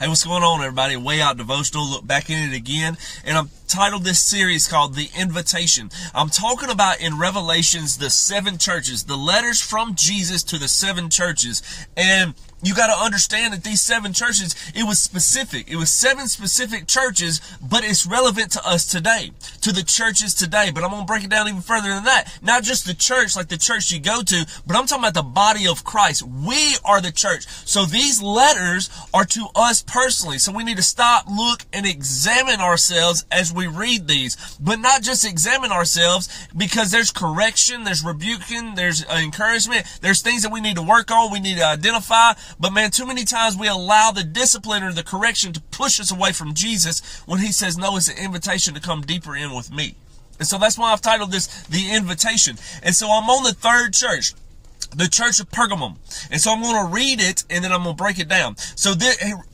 Hey, what's going on, everybody? Way Out Devotional. Look back in it again. And I'm titled this series called The Invitation. I'm talking about in Revelations the seven churches, the letters from Jesus to the seven churches. And you got to understand that these seven churches, it was specific. It was seven specific churches, but it's relevant to us today, to the churches today. But I'm going to break it down even further than that. Not just the church, like the church you go to, but I'm talking about the body of Christ. We are the church. So these letters are to us personally. So we need to stop, look, and examine ourselves as we read these, but not just examine ourselves because there's correction, there's rebuking, there's encouragement, there's things that we need to work on, we need to identify. But man, too many times we allow the discipline or the correction to push us away from Jesus when he says, no, it's an invitation to come deeper in with me. And so that's why I've titled this The Invitation. And so I'm on the third church the church of Pergamum. And so I'm going to read it and then I'm going to break it down. So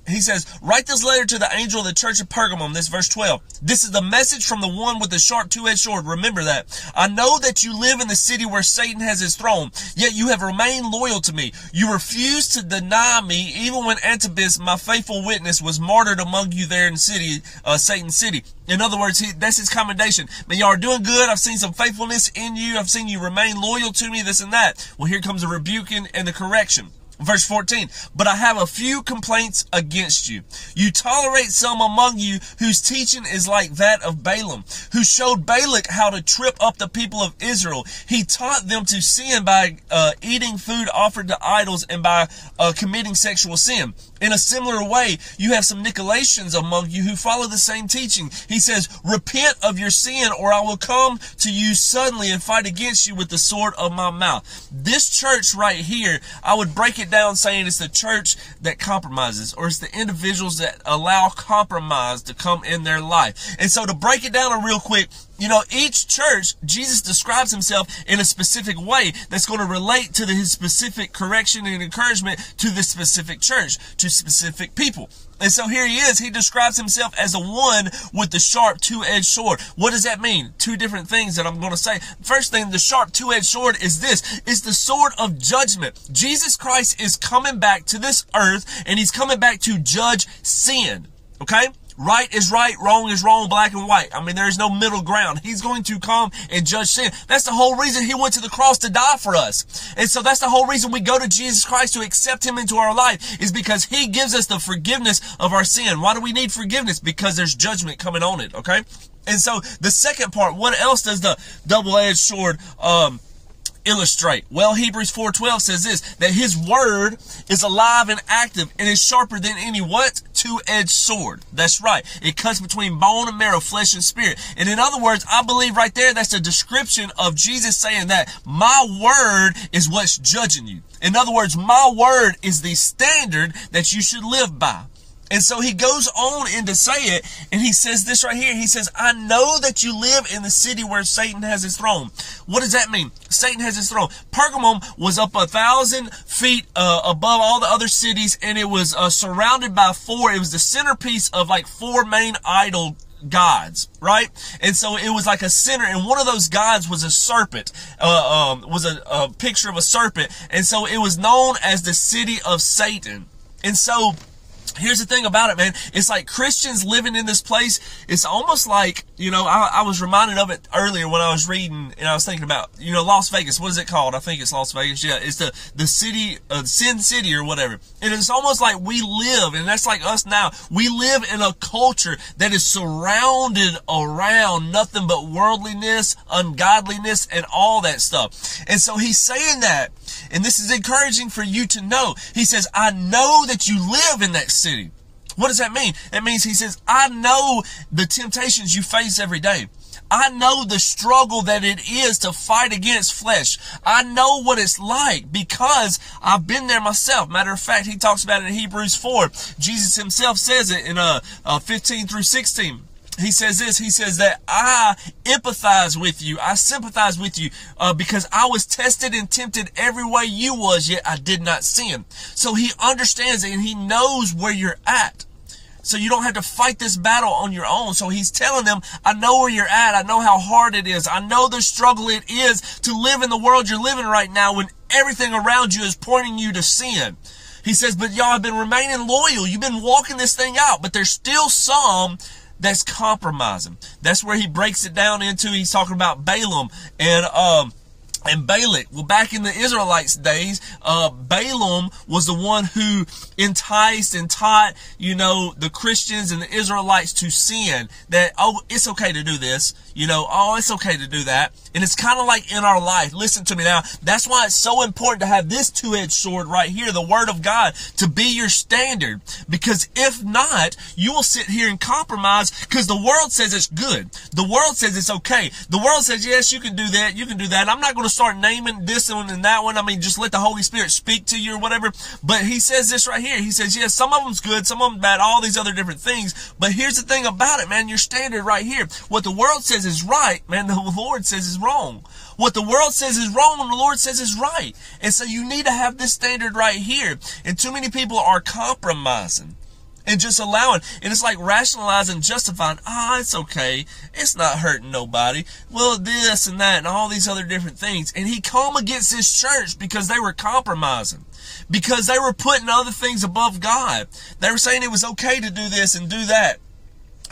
he says, write this letter to the angel of the church of Pergamum. This verse 12. This is the message from the one with the sharp two-edged sword. Remember that. I know that you live in the city where Satan has his throne, yet you have remained loyal to me. You refused to deny me even when Antipas, my faithful witness, was martyred among you there in city, uh, Satan city. In other words, he, that's his commendation. Man, y'all are doing good. I've seen some faithfulness in you. I've seen you remain loyal to me, this and that. Well, here comes the rebuking and the correction. Verse 14, but I have a few complaints against you. You tolerate some among you whose teaching is like that of Balaam, who showed Balak how to trip up the people of Israel. He taught them to sin by uh, eating food offered to idols and by uh, committing sexual sin. In a similar way, you have some Nicolaitans among you who follow the same teaching. He says, repent of your sin or I will come to you suddenly and fight against you with the sword of my mouth. This church right here, I would break it it down saying it's the church that compromises or it's the individuals that allow compromise to come in their life. And so to break it down real quick, you know, each church, Jesus describes himself in a specific way that's going to relate to the, his specific correction and encouragement to the specific church, to specific people. And so here he is. He describes himself as a one with the sharp two-edged sword. What does that mean? Two different things that I'm going to say. First thing, the sharp two-edged sword is this. It's the sword of judgment. Jesus Christ is coming back to this earth and he's coming back to judge sin. Okay? Right is right, wrong is wrong, black and white. I mean, there is no middle ground. He's going to come and judge sin. That's the whole reason he went to the cross to die for us. And so that's the whole reason we go to Jesus Christ to accept him into our life is because he gives us the forgiveness of our sin. Why do we need forgiveness? Because there's judgment coming on it, okay? And so the second part, what else does the double-edged sword, um, illustrate? Well, Hebrews 4:12 says this that his word is alive and active and is sharper than any what? Two-edged sword. That's right. It cuts between bone and marrow, flesh and spirit. And in other words, I believe right there that's a description of Jesus saying that my word is what's judging you. In other words, my word is the standard that you should live by. And so he goes on in to say it, and he says this right here. He says, I know that you live in the city where Satan has his throne. What does that mean? Satan has his throne. Pergamum was up a thousand feet uh, above all the other cities, and it was uh, surrounded by four. It was the centerpiece of like four main idol gods, right? And so it was like a center, and one of those gods was a serpent, uh, um, was a, a picture of a serpent, and so it was known as the city of Satan. And so Here's the thing about it, man. It's like Christians living in this place. It's almost like, you know, I, I, was reminded of it earlier when I was reading and I was thinking about, you know, Las Vegas. What is it called? I think it's Las Vegas. Yeah. It's the, the city of uh, Sin City or whatever. And it's almost like we live, and that's like us now. We live in a culture that is surrounded around nothing but worldliness, ungodliness, and all that stuff. And so he's saying that and this is encouraging for you to know. He says, I know that you live in that city. What does that mean? It means he says, I know the temptations you face every day. I know the struggle that it is to fight against flesh. I know what it's like because I've been there myself. Matter of fact, he talks about it in Hebrews 4. Jesus himself says it in uh, uh 15 through 16 he says this he says that i empathize with you. I sympathize with you uh, because i was tested and tempted every way you was yet i did not sin so he understands it and he knows where you're at. So you don't have to fight this battle on your own. So he's telling them i know where you're at. I know how hard it is. I know the struggle it is to live in the world you're living right now when everything around you is pointing you to sin. He says, but y'all have been remaining loyal. You've been walking this thing out, but there's still some that's compromising. That's where he breaks it down into. He's talking about Balaam and, um, and Balak. Well, back in the Israelites' days, uh, Balaam was the one who enticed and taught, you know, the Christians and the Israelites to sin. That, oh, it's okay to do this. You know, oh, it's okay to do that. And it's kind of like in our life. Listen to me now. That's why it's so important to have this two-edged sword right here, the Word of God, to be your standard. Because if not, you will sit here and compromise because the world says it's good. The world says it's okay. The world says, yes, you can do that. You can do that. I'm not going to start naming this one and that one. I mean, just let the Holy Spirit speak to you or whatever. But he says this right here. He says, yes, some of them's good, some of them bad, all these other different things. But here's the thing about it, man. Your standard right here. What the world says is right, man, the Lord says is wrong. What the world says is wrong the Lord says is right. And so you need to have this standard right here. And too many people are compromising and just allowing. And it's like rationalizing, justifying, ah, oh, it's okay. It's not hurting nobody. Well, this and that and all these other different things. And he come against his church because they were compromising. Because they were putting other things above God. They were saying it was okay to do this and do that.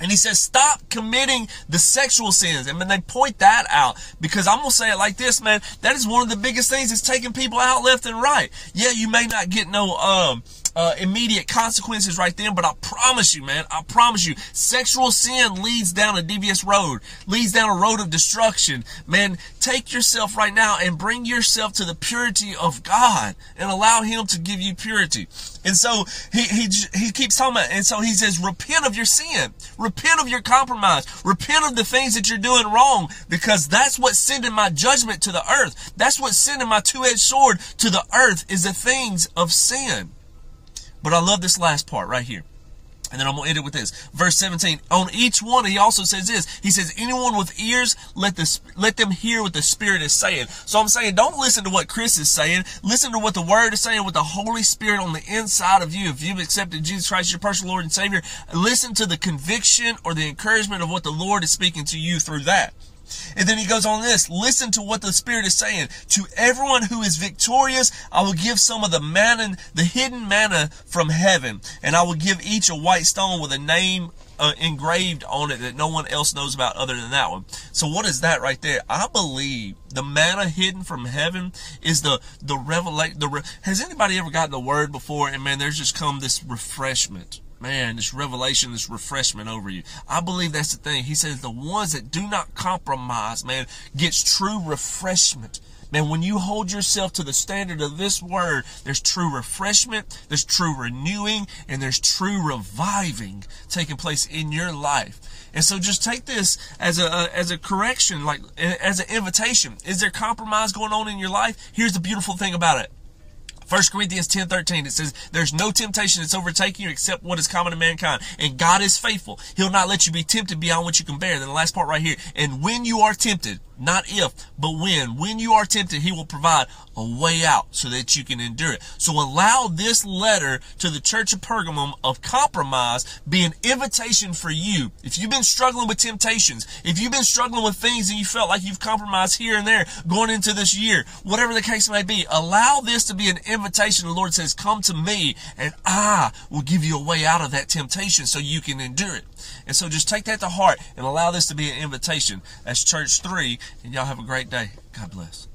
And he says, stop committing the sexual sins. And when they point that out, because I'm going to say it like this, man, that is one of the biggest things that's taking people out left and right. Yeah, you may not get no, um, uh, immediate consequences right then, but I promise you, man, I promise you, sexual sin leads down a devious road, leads down a road of destruction. Man, take yourself right now and bring yourself to the purity of God and allow Him to give you purity. And so he, he, he keeps talking about, and so he says, repent of your sin, repent of your compromise, repent of the things that you're doing wrong, because that's what's sending my judgment to the earth. That's what's sending my two-edged sword to the earth is the things of sin. But I love this last part right here. And then I'm going to end it with this. Verse 17. On each one, he also says this. He says, anyone with ears, let this, let them hear what the Spirit is saying. So I'm saying, don't listen to what Chris is saying. Listen to what the Word is saying with the Holy Spirit on the inside of you. If you've accepted Jesus Christ, your personal Lord and Savior, listen to the conviction or the encouragement of what the Lord is speaking to you through that. And then he goes on this, listen to what the Spirit is saying. To everyone who is victorious, I will give some of the manna, the hidden manna from heaven, and I will give each a white stone with a name uh, engraved on it that no one else knows about other than that one. So what is that right there? I believe the manna hidden from heaven is the the revelation. The re- has anybody ever gotten the word before? And man, there's just come this refreshment man, this revelation, this refreshment over you. I believe that's the thing. He says the ones that do not compromise, man, gets true refreshment. Man, when you hold yourself to the standard of this word, there's true refreshment, there's true renewing, and there's true reviving taking place in your life. And so just take this as a, uh, as a correction, like as an invitation. Is there compromise going on in your life? Here's the beautiful thing about it. 1 Corinthians 10 13, it says, There's no temptation that's overtaking you except what is common to mankind. And God is faithful. He'll not let you be tempted beyond what you can bear. Then the last part right here. And when you are tempted, not if, but when. When you are tempted, he will provide a way out so that you can endure it. So allow this letter to the church of Pergamum of compromise be an invitation for you. If you've been struggling with temptations, if you've been struggling with things and you felt like you've compromised here and there going into this year, whatever the case may be, allow this to be an invitation. The Lord says, come to me and I will give you a way out of that temptation so you can endure it. And so just take that to heart and allow this to be an invitation. That's church three, and y'all have a great day. God bless.